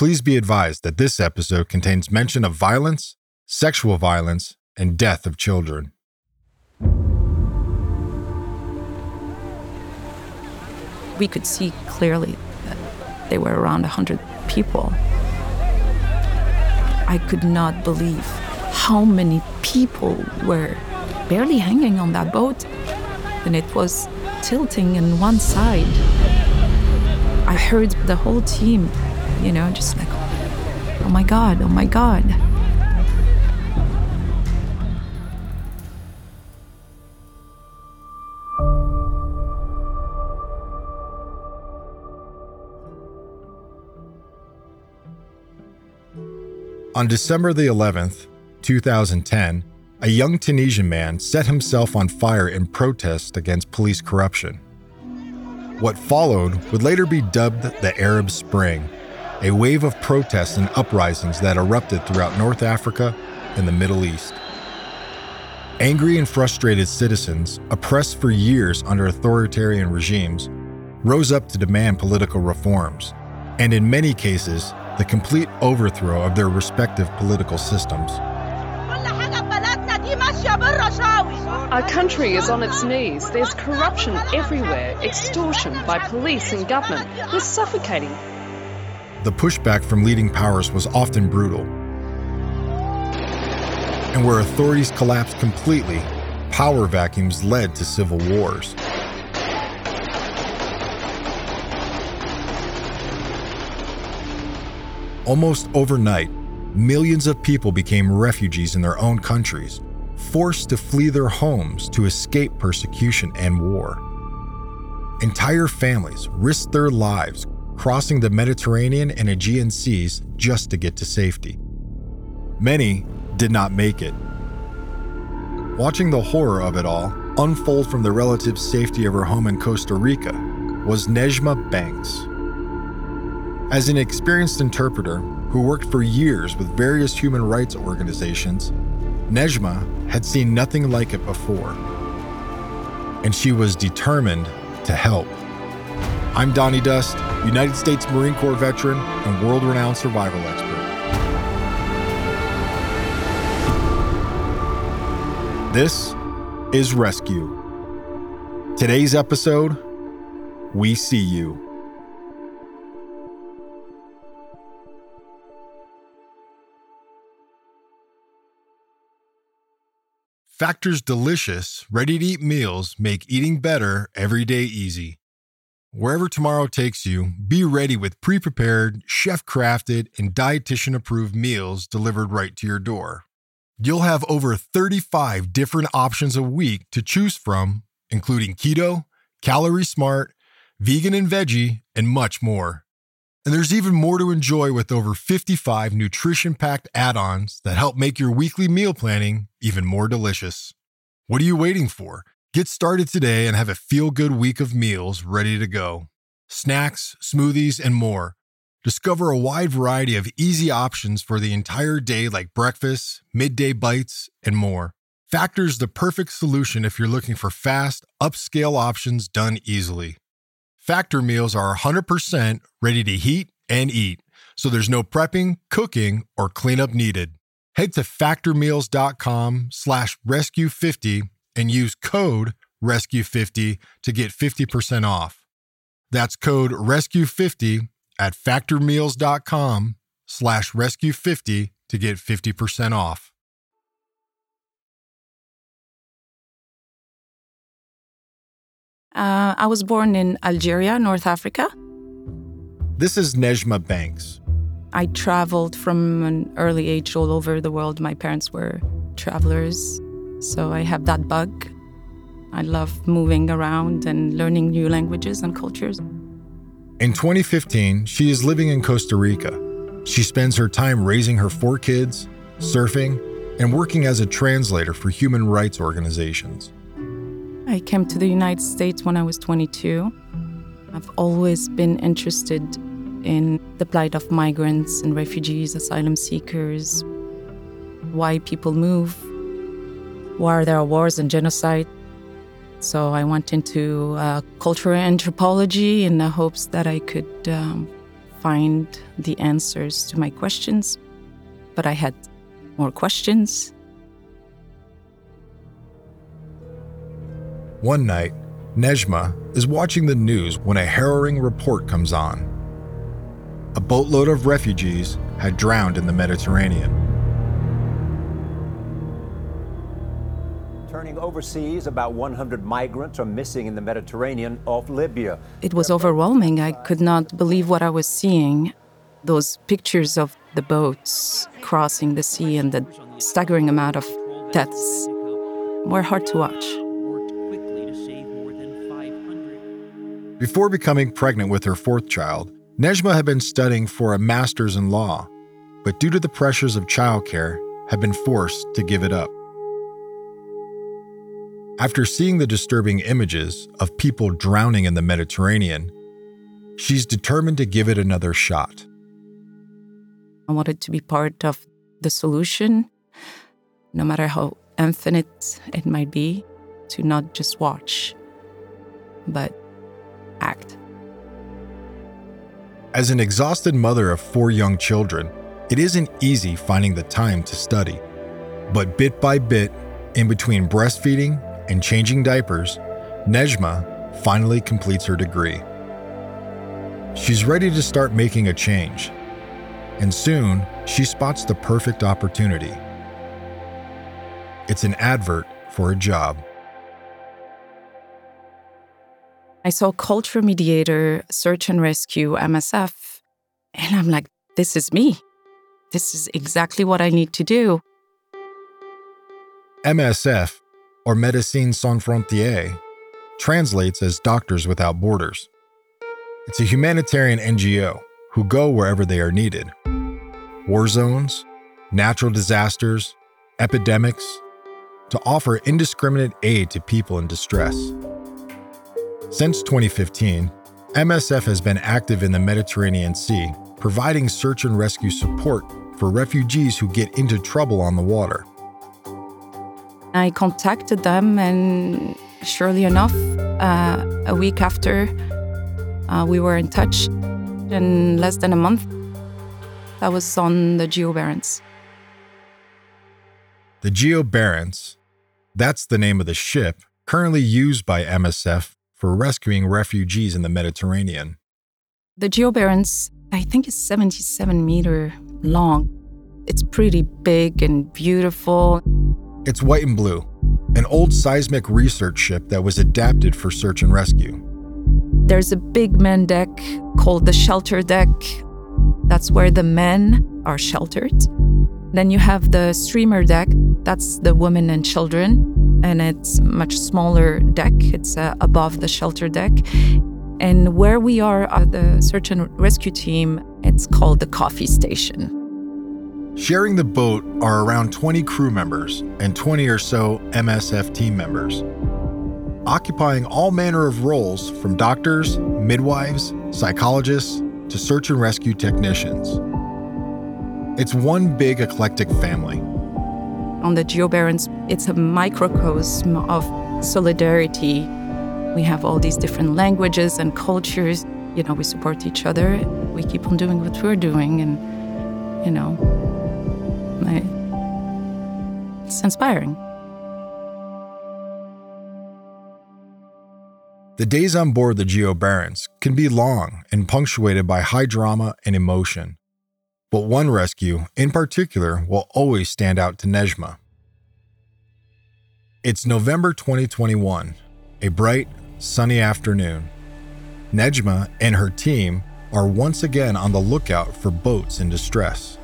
Please be advised that this episode contains mention of violence, sexual violence, and death of children. We could see clearly that they were around 100 people. I could not believe how many people were barely hanging on that boat, and it was tilting in one side. I heard the whole team, you know, just like, oh my God, oh my God. On December the 11th, 2010, a young Tunisian man set himself on fire in protest against police corruption. What followed would later be dubbed the Arab Spring, a wave of protests and uprisings that erupted throughout North Africa and the Middle East. Angry and frustrated citizens, oppressed for years under authoritarian regimes, rose up to demand political reforms, and in many cases, the complete overthrow of their respective political systems. Our country is on its knees. There's corruption everywhere, extortion by police and government. We're suffocating. The pushback from leading powers was often brutal. And where authorities collapsed completely, power vacuums led to civil wars. Almost overnight, millions of people became refugees in their own countries, forced to flee their homes to escape persecution and war. Entire families risked their lives crossing the Mediterranean and Aegean seas just to get to safety. Many did not make it. Watching the horror of it all unfold from the relative safety of her home in Costa Rica was Nejma Banks. As an experienced interpreter who worked for years with various human rights organizations, Nejma had seen nothing like it before. And she was determined to help. I'm Donny Dust, United States Marine Corps veteran and world renowned survival expert. This is Rescue. Today's episode We See You. Factor's delicious, ready to eat meals make eating better every day easy. Wherever tomorrow takes you, be ready with pre prepared, chef crafted, and dietitian approved meals delivered right to your door. You'll have over 35 different options a week to choose from, including keto, calorie smart, vegan and veggie, and much more. And there's even more to enjoy with over 55 nutrition packed add ons that help make your weekly meal planning even more delicious. What are you waiting for? Get started today and have a feel good week of meals ready to go. Snacks, smoothies, and more. Discover a wide variety of easy options for the entire day, like breakfast, midday bites, and more. Factor's the perfect solution if you're looking for fast, upscale options done easily. Factor meals are 100% ready to heat and eat, so there's no prepping, cooking, or cleanup needed. Head to factormeals.com slash rescue50 and use code RESCUE50 to get 50% off. That's code RESCUE50 at factormeals.com slash rescue50 to get 50% off. Uh, I was born in Algeria, North Africa. This is Nejma Banks. I traveled from an early age all over the world. My parents were travelers, so I have that bug. I love moving around and learning new languages and cultures. In 2015, she is living in Costa Rica. She spends her time raising her four kids, surfing, and working as a translator for human rights organizations. I came to the United States when I was 22. I've always been interested in the plight of migrants and refugees, asylum seekers, why people move, why there are wars and genocide. So I went into uh, cultural anthropology in the hopes that I could um, find the answers to my questions, but I had more questions. One night, Nejma is watching the news when a harrowing report comes on. A boatload of refugees had drowned in the Mediterranean. Overseas, about 100 migrants are missing in the Mediterranean off Libya. It was overwhelming. I could not believe what I was seeing. Those pictures of the boats crossing the sea and the staggering amount of deaths were hard to watch. Before becoming pregnant with her fourth child, Nejma had been studying for a master's in law, but due to the pressures of childcare, had been forced to give it up. After seeing the disturbing images of people drowning in the Mediterranean, she's determined to give it another shot. I wanted to be part of the solution, no matter how infinite it might be, to not just watch, but act. As an exhausted mother of four young children, it isn't easy finding the time to study. But bit by bit, in between breastfeeding and changing diapers, Nejma finally completes her degree. She's ready to start making a change, and soon she spots the perfect opportunity. It's an advert for a job. I saw culture mediator, search and rescue, MSF, and I'm like, this is me. This is exactly what I need to do. MSF or Médecins Sans Frontières, translates as Doctors Without Borders. It's a humanitarian NGO who go wherever they are needed war zones, natural disasters, epidemics to offer indiscriminate aid to people in distress. Since 2015, MSF has been active in the Mediterranean Sea, providing search and rescue support for refugees who get into trouble on the water. I contacted them, and surely enough, uh, a week after, uh, we were in touch. In less than a month, I was on the Geo Barents. The Geo Barents, that's the name of the ship currently used by MSF for rescuing refugees in the Mediterranean. The Geo Barents, I think, is 77 meter long. It's pretty big and beautiful. It's white and blue, an old seismic research ship that was adapted for search and rescue. There's a big men deck called the shelter deck. That's where the men are sheltered. Then you have the streamer deck, that's the women and children, and it's much smaller deck. It's uh, above the shelter deck. And where we are at the search and rescue team, it's called the coffee station. Sharing the boat are around 20 crew members and 20 or so MSF team members, occupying all manner of roles from doctors, midwives, psychologists, to search and rescue technicians. It's one big eclectic family. On the Geo Barents, it's a microcosm of solidarity. We have all these different languages and cultures. You know, we support each other. We keep on doing what we're doing, and, you know, It's inspiring. The days on board the Geo Barents can be long and punctuated by high drama and emotion. But one rescue, in particular, will always stand out to Nejma. It's November 2021, a bright, sunny afternoon. Nejma and her team are once again on the lookout for boats in distress.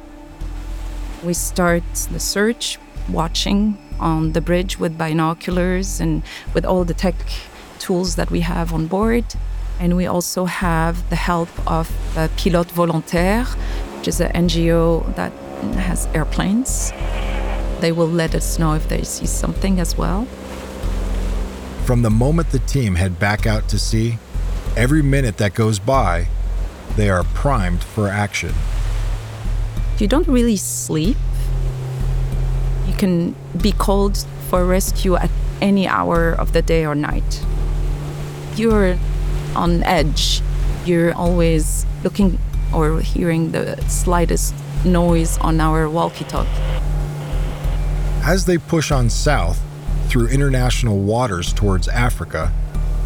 We start the search, watching on the bridge with binoculars and with all the tech tools that we have on board. And we also have the help of Pilotes Volontaires, which is an NGO that has airplanes. They will let us know if they see something as well. From the moment the team head back out to sea, every minute that goes by, they are primed for action. You don't really sleep. You can be called for rescue at any hour of the day or night. You're on edge. You're always looking or hearing the slightest noise on our walkie talkie. As they push on south through international waters towards Africa,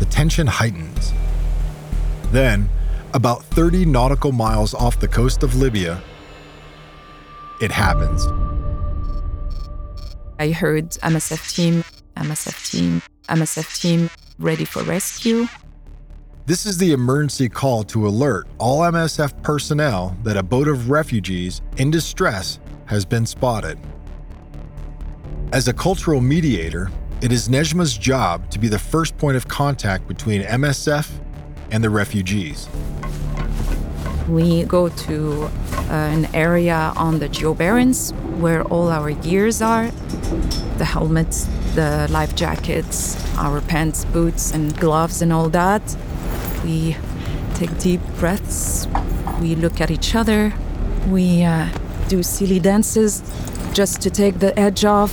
the tension heightens. Then, about 30 nautical miles off the coast of Libya, it happens. I heard MSF team, MSF team, MSF team ready for rescue. This is the emergency call to alert all MSF personnel that a boat of refugees in distress has been spotted. As a cultural mediator, it is Nejma's job to be the first point of contact between MSF and the refugees. We go to uh, an area on the Geo Barents where all our gears are the helmets, the life jackets, our pants, boots, and gloves, and all that. We take deep breaths, we look at each other, we uh, do silly dances just to take the edge off.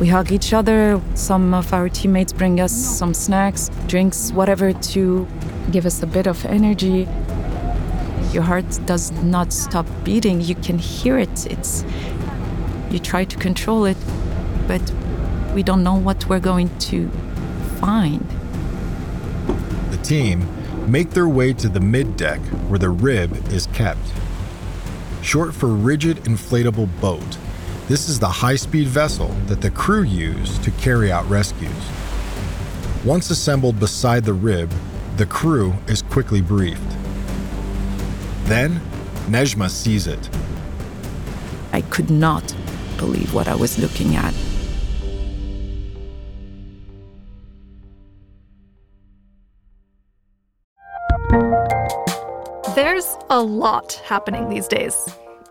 We hug each other. Some of our teammates bring us some snacks, drinks, whatever to give us a bit of energy your heart does not stop beating. You can hear it. It's you try to control it, but we don't know what we're going to find. The team make their way to the mid deck where the rib is kept. Short for rigid inflatable boat, this is the high speed vessel that the crew use to carry out rescues. Once assembled beside the rib, the crew is quickly briefed. Then, Nejma sees it. I could not believe what I was looking at. There's a lot happening these days.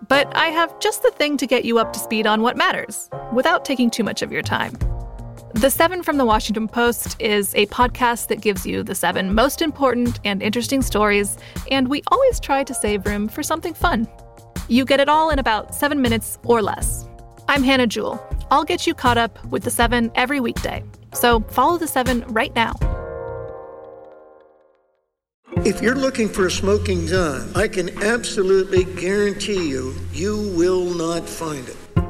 But I have just the thing to get you up to speed on what matters without taking too much of your time. The Seven from the Washington Post is a podcast that gives you the seven most important and interesting stories, and we always try to save room for something fun. You get it all in about seven minutes or less. I'm Hannah Jewell. I'll get you caught up with the seven every weekday. So follow the seven right now. If you're looking for a smoking gun, I can absolutely guarantee you, you will not find it.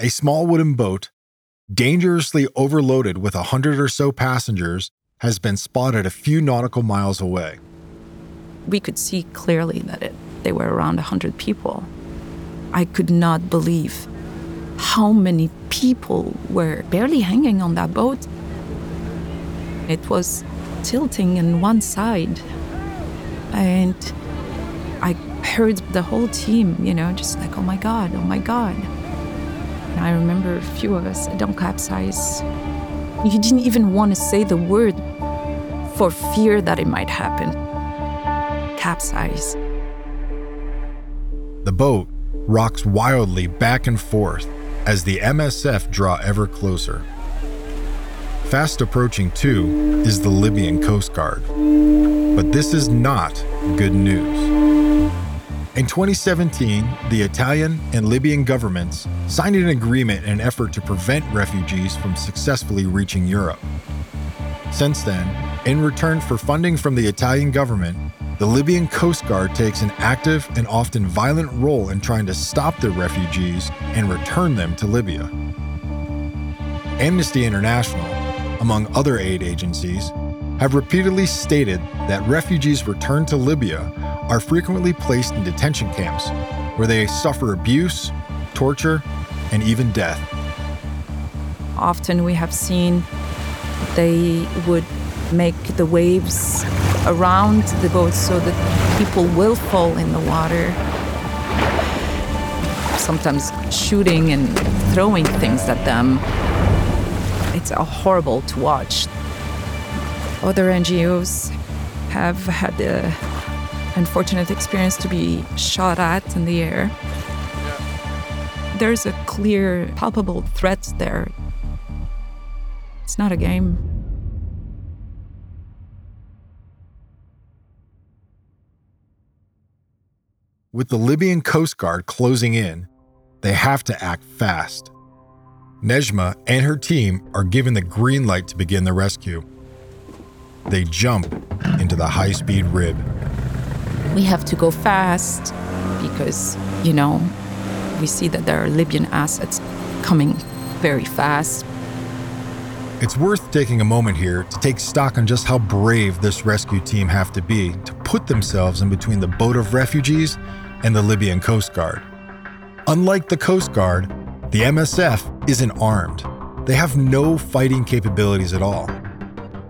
A small wooden boat, dangerously overloaded with a hundred or so passengers, has been spotted a few nautical miles away. We could see clearly that it, they were around 100 people. I could not believe how many people were barely hanging on that boat. It was tilting in one side. And I heard the whole team, you know, just like, oh my God, oh my God. I remember a few of us, don't capsize. You didn't even want to say the word for fear that it might happen. Capsize. The boat rocks wildly back and forth as the MSF draw ever closer. Fast approaching, too, is the Libyan Coast Guard. But this is not good news. In 2017, the Italian and Libyan governments signed an agreement in an effort to prevent refugees from successfully reaching Europe. Since then, in return for funding from the Italian government, the Libyan Coast Guard takes an active and often violent role in trying to stop the refugees and return them to Libya. Amnesty International, among other aid agencies, have repeatedly stated that refugees returned to Libya are frequently placed in detention camps where they suffer abuse, torture, and even death. Often we have seen they would make the waves around the boat so that people will fall in the water. Sometimes shooting and throwing things at them. It's horrible to watch. Other NGOs have had the unfortunate experience to be shot at in the air. There's a clear, palpable threat there. It's not a game. With the Libyan Coast Guard closing in, they have to act fast. Nejma and her team are given the green light to begin the rescue. They jump into the high speed rib. We have to go fast because, you know, we see that there are Libyan assets coming very fast. It's worth taking a moment here to take stock on just how brave this rescue team have to be to put themselves in between the boat of refugees and the Libyan Coast Guard. Unlike the Coast Guard, the MSF isn't armed. They have no fighting capabilities at all.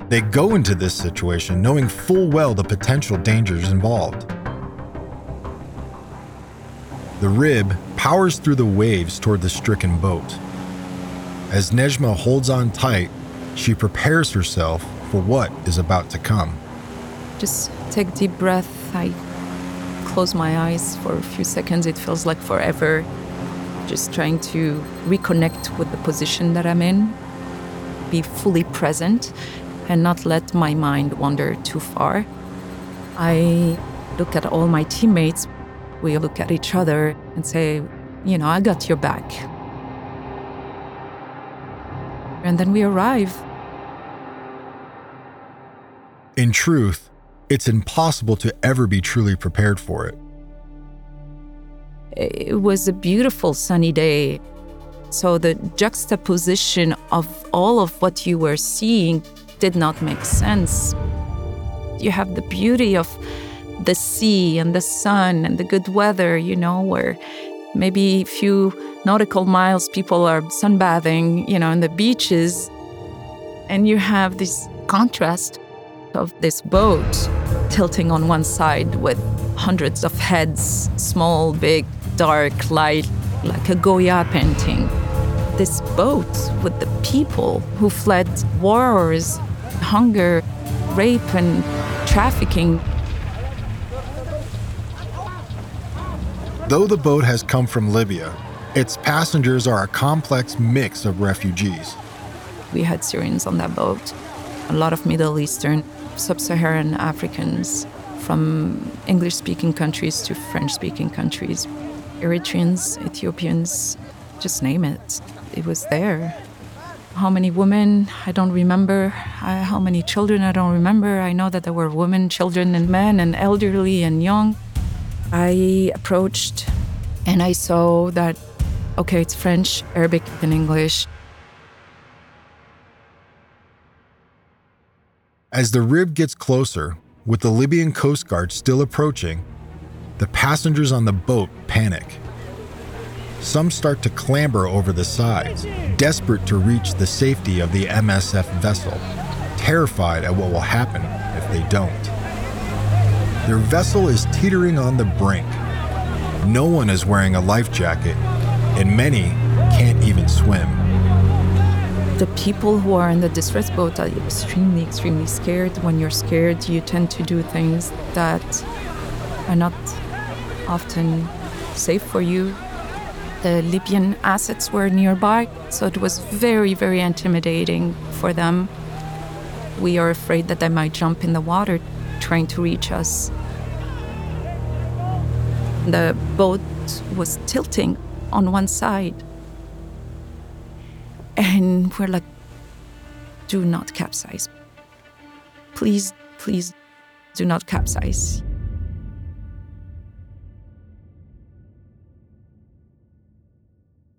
They go into this situation knowing full well the potential dangers involved. The rib powers through the waves toward the stricken boat. As Nejma holds on tight, she prepares herself for what is about to come. Just take deep breath. I close my eyes for a few seconds. It feels like forever. Just trying to reconnect with the position that I'm in, be fully present, and not let my mind wander too far. I look at all my teammates. We look at each other and say, you know, I got your back. And then we arrive. In truth, it's impossible to ever be truly prepared for it. It was a beautiful sunny day. So the juxtaposition of all of what you were seeing did not make sense. You have the beauty of the sea and the sun and the good weather, you know, where maybe a few nautical miles people are sunbathing, you know, on the beaches. And you have this contrast of this boat tilting on one side with hundreds of heads, small, big, dark, light, like a Goya painting. This boat with the people who fled wars, hunger, rape, and trafficking. Though the boat has come from Libya, its passengers are a complex mix of refugees. We had Syrians on that boat, a lot of Middle Eastern, sub Saharan Africans, from English speaking countries to French speaking countries, Eritreans, Ethiopians, just name it. It was there. How many women? I don't remember. I, how many children? I don't remember. I know that there were women, children, and men, and elderly and young. I approached and I saw that, okay, it's French, Arabic, and English. As the rib gets closer, with the Libyan Coast Guard still approaching, the passengers on the boat panic. Some start to clamber over the sides, desperate to reach the safety of the MSF vessel, terrified at what will happen if they don't. Their vessel is teetering on the brink. No one is wearing a life jacket, and many can't even swim. The people who are in the distress boat are extremely, extremely scared. When you're scared, you tend to do things that are not often safe for you. The Libyan assets were nearby, so it was very, very intimidating for them. We are afraid that they might jump in the water trying to reach us. The boat was tilting on one side. And we're like, do not capsize. Please, please do not capsize.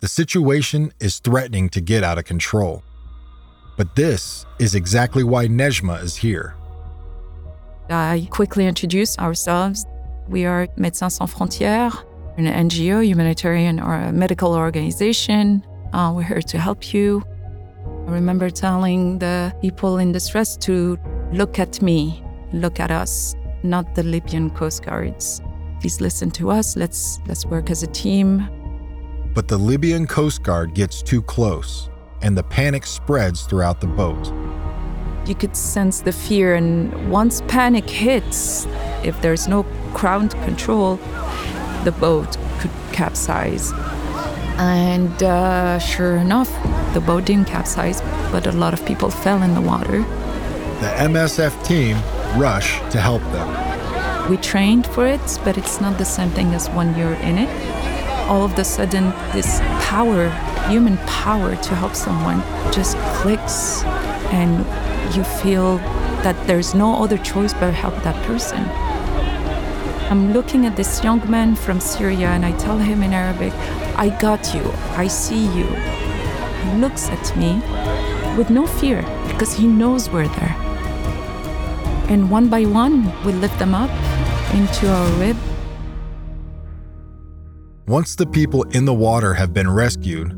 The situation is threatening to get out of control. But this is exactly why Nejma is here. I quickly introduce ourselves. We are Médecins Sans Frontières, an NGO, humanitarian or a medical organization. Uh, we're here to help you. I remember telling the people in distress to look at me, look at us, not the Libyan Coast Guards. Please listen to us. Let's let's work as a team. But the Libyan Coast Guard gets too close, and the panic spreads throughout the boat. You could sense the fear, and once panic hits, if there's no ground control, the boat could capsize. And uh, sure enough, the boat didn't capsize, but a lot of people fell in the water. The MSF team rushed to help them. We trained for it, but it's not the same thing as when you're in it. All of a sudden, this power, human power to help someone, just clicks, and you feel that there's no other choice but to help that person. I'm looking at this young man from Syria and I tell him in Arabic, I got you, I see you. He looks at me with no fear because he knows we're there. And one by one, we lift them up into our rib. Once the people in the water have been rescued,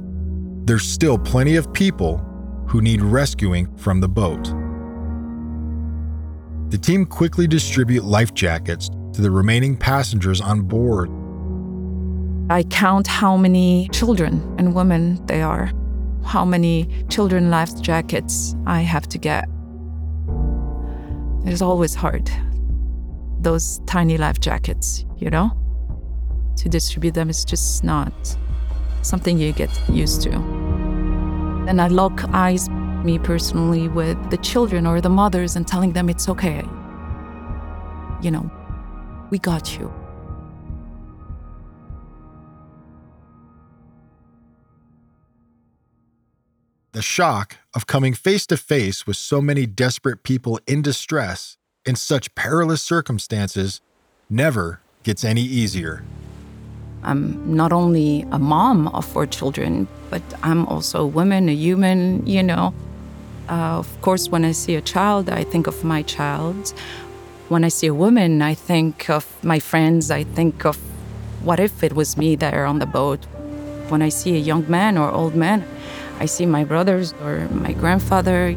there's still plenty of people who need rescuing from the boat. The team quickly distribute life jackets to the remaining passengers on board. I count how many children and women they are, how many children life jackets I have to get. It is always hard. Those tiny life jackets, you know? To distribute them is just not something you get used to. And I lock eyes me personally with the children or the mothers and telling them it's okay. You know, we got you. The shock of coming face to face with so many desperate people in distress in such perilous circumstances never gets any easier. I'm not only a mom of four children, but I'm also a woman, a human, you know. Uh, of course, when I see a child, I think of my child. When I see a woman, I think of my friends. I think of what if it was me there on the boat. When I see a young man or old man, I see my brothers or my grandfather.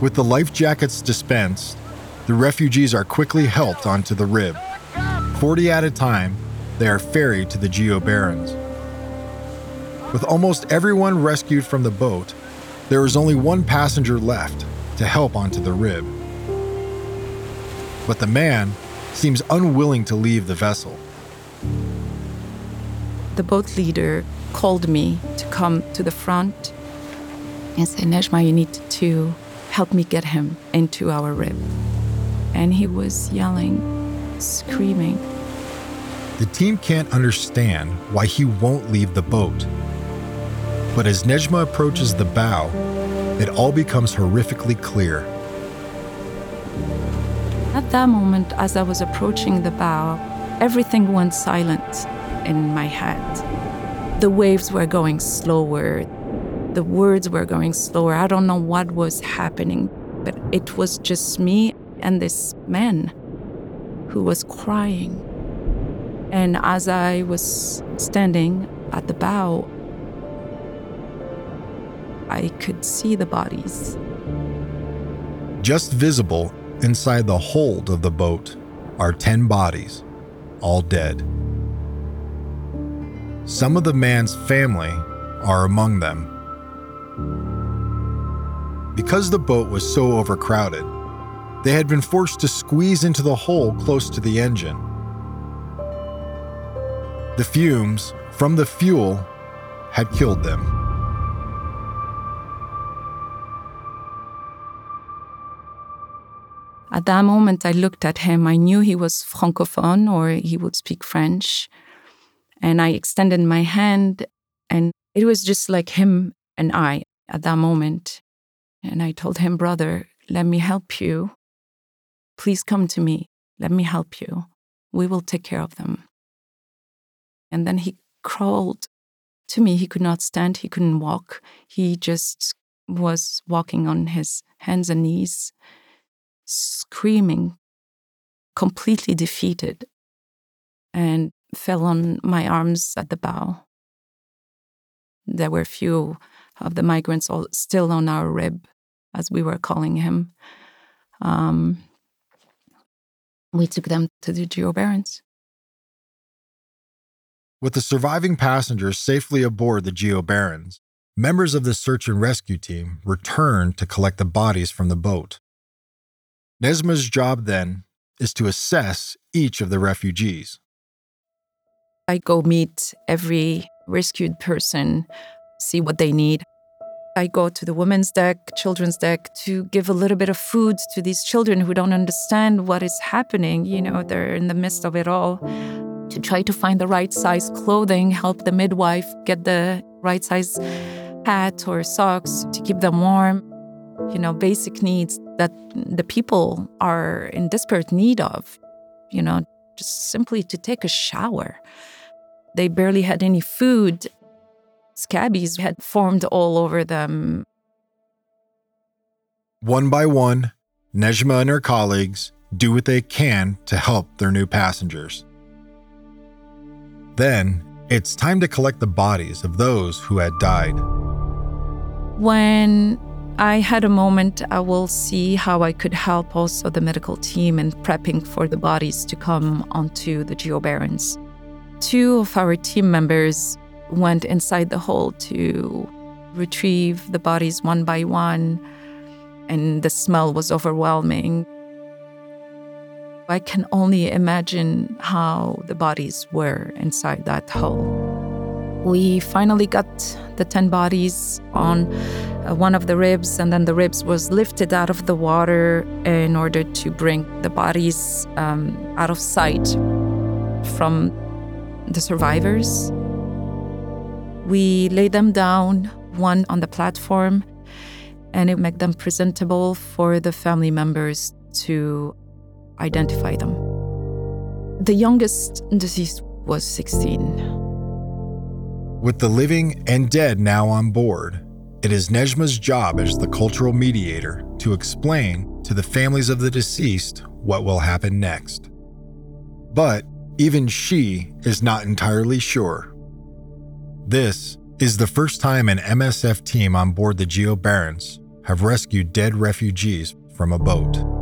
With the life jackets dispensed, the refugees are quickly helped onto the rib. 40 at a time, they are ferried to the Geo Barents. With almost everyone rescued from the boat, there is only one passenger left to help onto the rib. But the man seems unwilling to leave the vessel. The boat leader called me to come to the front and said, Nejma, you need to help me get him into our rib. And he was yelling, screaming. The team can't understand why he won't leave the boat. But as Nejma approaches the bow, it all becomes horrifically clear. At that moment, as I was approaching the bow, everything went silent in my head. The waves were going slower, the words were going slower. I don't know what was happening, but it was just me and this man who was crying. And as I was standing at the bow, I could see the bodies. Just visible inside the hold of the boat are 10 bodies, all dead. Some of the man's family are among them. Because the boat was so overcrowded, they had been forced to squeeze into the hole close to the engine. The fumes from the fuel had killed them. At that moment, I looked at him. I knew he was francophone or he would speak French. And I extended my hand, and it was just like him and I at that moment. And I told him, Brother, let me help you. Please come to me. Let me help you. We will take care of them. And then he crawled to me. He could not stand, he couldn't walk. He just was walking on his hands and knees screaming, completely defeated, and fell on my arms at the bow. There were few of the migrants all still on our rib, as we were calling him. Um, we took them to the Geo Barents. With the surviving passengers safely aboard the Geo Barents, members of the search and rescue team returned to collect the bodies from the boat. Nejma's job then is to assess each of the refugees. I go meet every rescued person, see what they need. I go to the women's deck, children's deck to give a little bit of food to these children who don't understand what is happening. You know, they're in the midst of it all. To try to find the right size clothing, help the midwife get the right size hat or socks to keep them warm. You know, basic needs that the people are in desperate need of. You know, just simply to take a shower. They barely had any food. Scabies had formed all over them. One by one, Nejma and her colleagues do what they can to help their new passengers. Then, it's time to collect the bodies of those who had died. When I had a moment, I will see how I could help also the medical team in prepping for the bodies to come onto the Geo Barents. Two of our team members went inside the hole to retrieve the bodies one by one, and the smell was overwhelming. I can only imagine how the bodies were inside that hole. We finally got the 10 bodies on uh, one of the ribs, and then the ribs was lifted out of the water in order to bring the bodies um, out of sight from the survivors. We laid them down, one on the platform, and it made them presentable for the family members to identify them. The youngest deceased was 16. With the living and dead now on board, it is Nejma's job as the cultural mediator to explain to the families of the deceased what will happen next. But even she is not entirely sure. This is the first time an MSF team on board the Geo Barents have rescued dead refugees from a boat.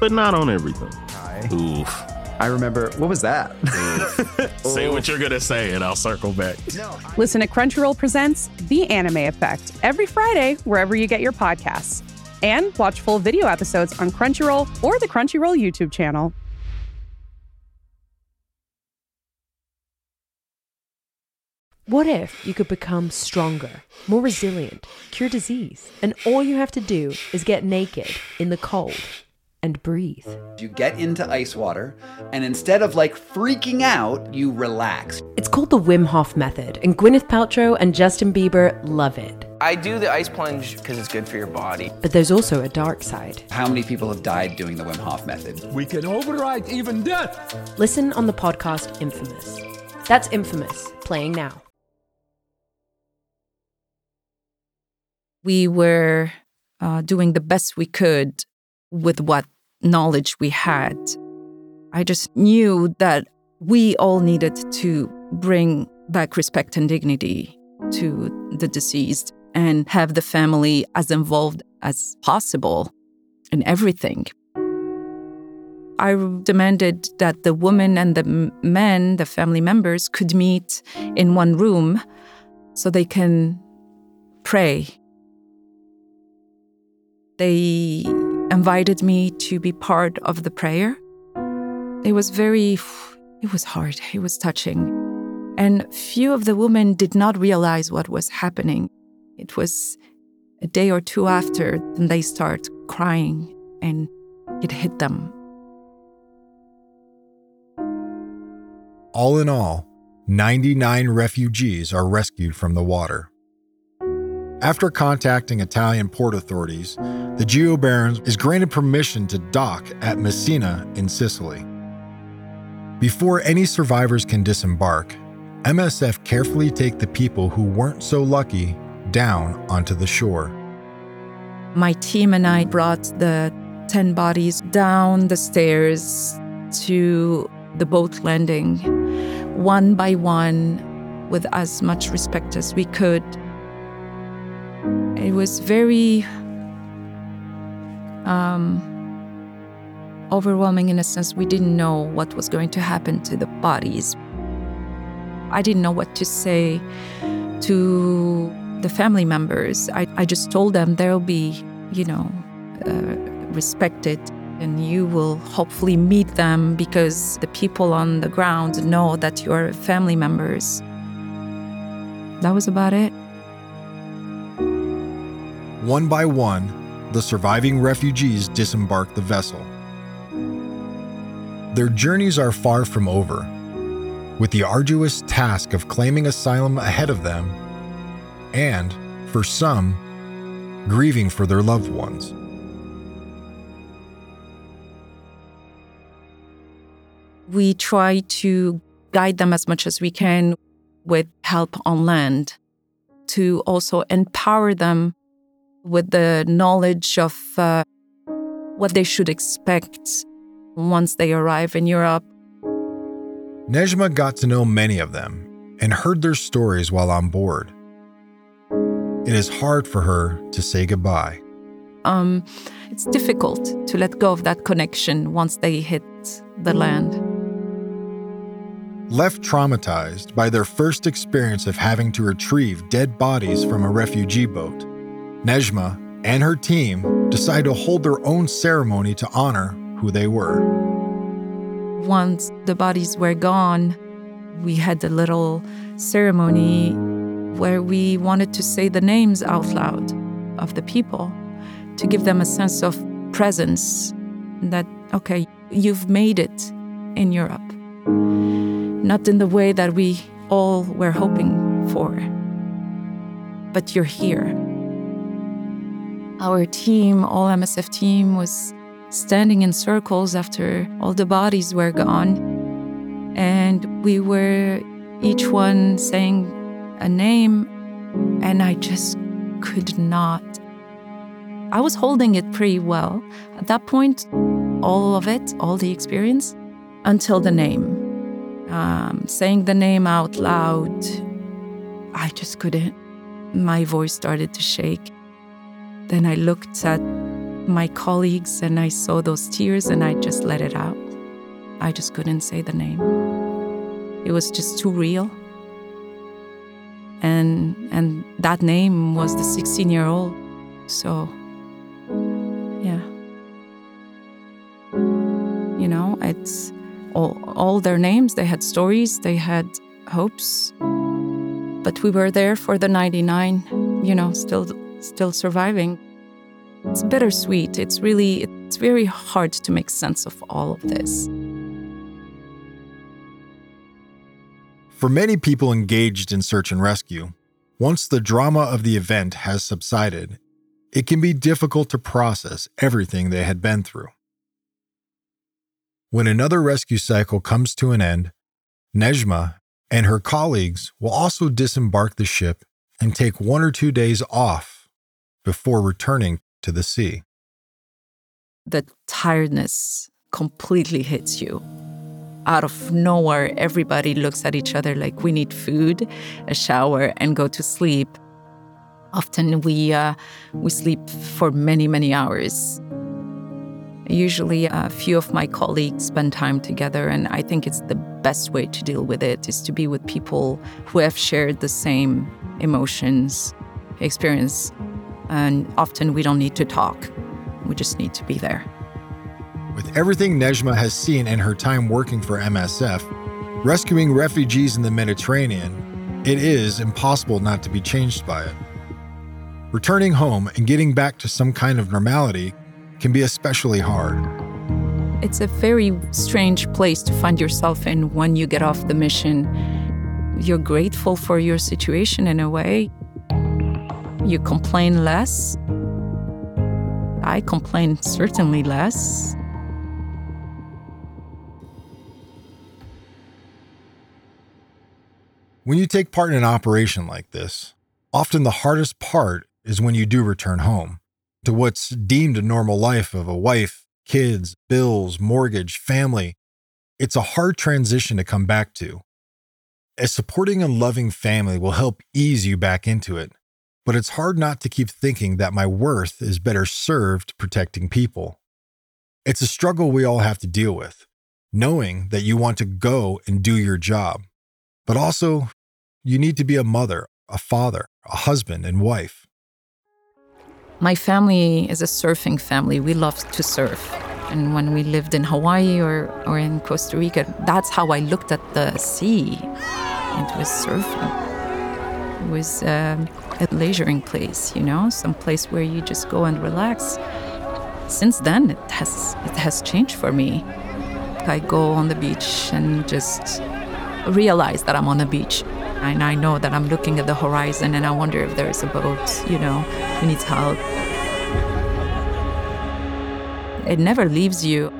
but not on everything. Hi. Oof. I remember, what was that? Say what you're gonna say, and I'll circle back. Listen to Crunchyroll Presents The Anime Effect every Friday, wherever you get your podcasts. And watch full video episodes on Crunchyroll or the Crunchyroll YouTube channel. What if you could become stronger, more resilient, cure disease, and all you have to do is get naked in the cold and breathe? You get into ice water, and instead of like freaking out, you relax. It's called the Wim Hof Method, and Gwyneth Paltrow and Justin Bieber love it. I do the ice plunge because it's good for your body. But there's also a dark side. How many people have died doing the Wim Hof method? We can override even death. Listen on the podcast Infamous. That's Infamous, playing now. we were uh, doing the best we could with what knowledge we had. I just knew that we all needed to bring back respect and dignity to the deceased and have the family as involved as possible in everything. I demanded that the women and the men, the family members, could meet in one room so they can pray they invited me to be part of the prayer. It was very, it was hard, it was touching. And few of the women did not realize what was happening. It was a day or two after, and they start crying, and it hit them. All in all, 99 refugees are rescued from the water. After contacting Italian port authorities, the Geo Barents is granted permission to dock at Messina in Sicily. Before any survivors can disembark, MSF carefully take the people who weren't so lucky down onto the shore. My team and I brought the 10 bodies down the stairs to the boat landing, one by one, with as much respect as we could. It was very um, overwhelming in a sense. We didn't know what was going to happen to the bodies. I didn't know what to say to the family members. I, I just told them they'll be, you know, uh, respected and you will hopefully meet them because the people on the ground know that you are family members. That was about it. One by one, the surviving refugees disembark the vessel. Their journeys are far from over, with the arduous task of claiming asylum ahead of them, and, for some, grieving for their loved ones. We try to guide them as much as we can with help on land to also empower them with the knowledge of uh, what they should expect once they arrive in Europe. Nejma got to know many of them and heard their stories while on board. It is hard for her to say goodbye. Um, it's difficult to let go of that connection once they hit the land. Left traumatized by their first experience of having to retrieve dead bodies from a refugee boat, Nejma and her team decide to hold their own ceremony to honor who they were. Once the bodies were gone, we had a little ceremony where we wanted to say the names out loud of the people to give them a sense of presence that, okay, you've made it in Europe. Not in the way that we all were hoping for, but you're here. Our team, all MSF team, was standing in circles after all the bodies were gone. And we were each one saying a name, and I just could not. I was holding it pretty well. At that point, all of it, all the experience, until the name. Um, saying the name out loud, I just couldn't. My voice started to shake. Then I looked at my colleagues and I saw those tears and I just let it out. I just couldn't say the name. It was just too real. And and that name was the 16-year-old. So yeah. You know, it's all, all their names, they had stories, they had hopes. But we were there for the 99, you know, still still surviving. It's bittersweet. It's really, it's very hard to make sense of all of this. For many people engaged in search and rescue, once the drama of the event has subsided, it can be difficult to process everything they had been through. When another rescue cycle comes to an end, Nejma and her colleagues will also disembark the ship and take one or two days off before returning to the sea. The tiredness completely hits you. Out of nowhere, everybody looks at each other like we need food, a shower, and go to sleep. Often we uh, we sleep for many many hours. Usually, a few of my colleagues spend time together, and I think it's the best way to deal with it is to be with people who have shared the same emotions, experience, and often we don't need to talk. We just need to be there. With everything Nejma has seen in her time working for MSF, rescuing refugees in the Mediterranean, it is impossible not to be changed by it. Returning home and getting back to some kind of normality can be especially hard. It's a very strange place to find yourself in when you get off the mission. You're grateful for your situation in a way. You complain less. I complain certainly less. When you take part in an operation like this, often the hardest part is when you do return home to what's deemed a normal life of a wife, kids, bills, mortgage, family. It's a hard transition to come back to. A supporting and loving family will help ease you back into it, but it's hard not to keep thinking that my worth is better served protecting people. It's a struggle we all have to deal with, knowing that you want to go and do your job, but also you need to be a mother, a father, a husband, and wife. My family is a surfing family. We love to surf. And when we lived in Hawaii or, or in Costa Rica, that's how I looked at the sea. It was surfing. It was um, a leisuring place, you know, some place where you just go and relax. Since then, it has it has changed for me. I go on the beach and just realize that I'm on the beach. And I know that I'm looking at the horizon and I wonder if there's a boat, you know, who needs help. It never leaves you.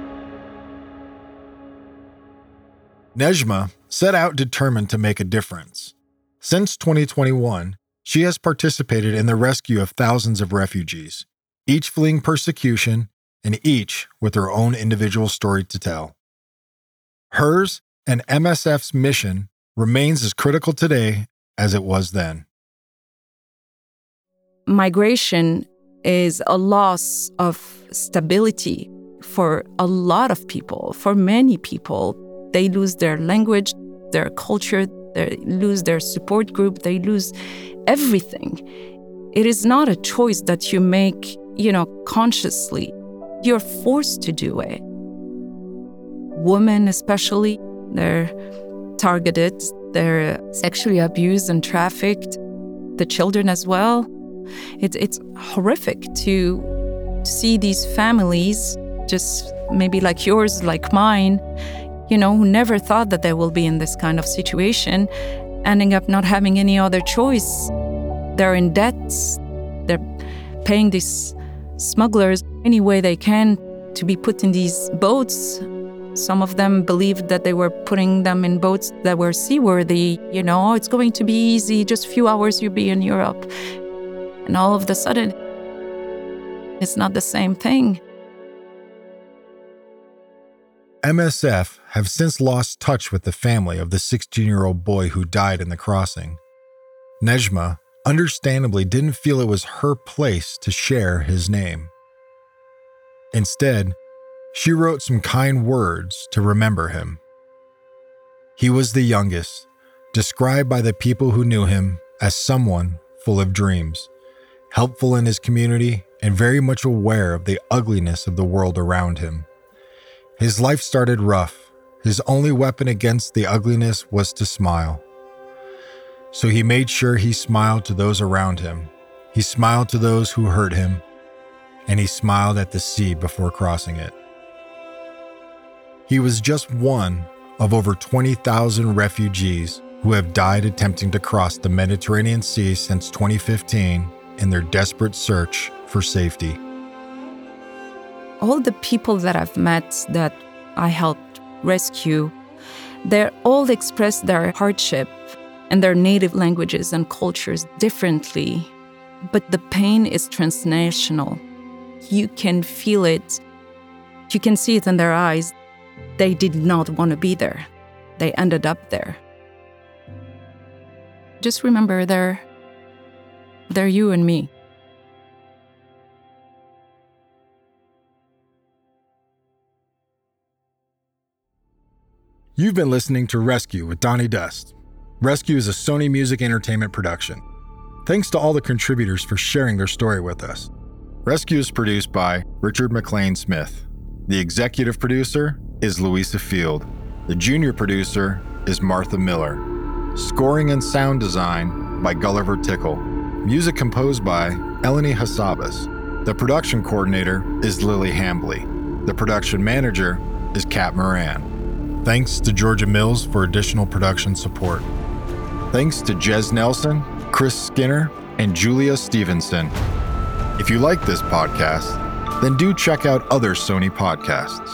Nejma set out determined to make a difference. Since 2021, she has participated in the rescue of thousands of refugees, each fleeing persecution and each with their own individual story to tell. Hers and MSF's mission remains as critical today as it was then. Migration is a loss of stability for a lot of people, for many people. They lose their language, their culture, they lose their support group, they lose everything. It is not a choice that you make, you know, consciously. You're forced to do it. Women, especially, they're targeted, they're sexually abused and trafficked, the children as well. It, it's horrific to see these families, just maybe like yours, like mine, you know, who never thought that they will be in this kind of situation, ending up not having any other choice. They're in debts, they're paying these smugglers any way they can to be put in these boats some of them believed that they were putting them in boats that were seaworthy. You know, oh, it's going to be easy, just a few hours you'll be in Europe. And all of a sudden, it's not the same thing. MSF have since lost touch with the family of the 16 year old boy who died in the crossing. Nejma, understandably, didn't feel it was her place to share his name. Instead, she wrote some kind words to remember him. He was the youngest, described by the people who knew him as someone full of dreams, helpful in his community, and very much aware of the ugliness of the world around him. His life started rough. His only weapon against the ugliness was to smile. So he made sure he smiled to those around him. He smiled to those who hurt him, and he smiled at the sea before crossing it. He was just one of over 20,000 refugees who have died attempting to cross the Mediterranean Sea since 2015 in their desperate search for safety. All the people that I've met that I helped rescue, they all express their hardship in their native languages and cultures differently. But the pain is transnational. You can feel it. You can see it in their eyes. They did not want to be there. They ended up there. Just remember they're they're you and me. You've been listening to Rescue with Donny Dust. Rescue is a Sony Music Entertainment production. Thanks to all the contributors for sharing their story with us. Rescue is produced by Richard McLean Smith. The executive producer is Louisa Field. The junior producer is Martha Miller. Scoring and sound design by Gulliver Tickle. Music composed by Eleni Hassabis. The production coordinator is Lily Hambly. The production manager is Kat Moran. Thanks to Georgia Mills for additional production support. Thanks to Jez Nelson, Chris Skinner, and Julia Stevenson. If you like this podcast, then do check out other Sony podcasts.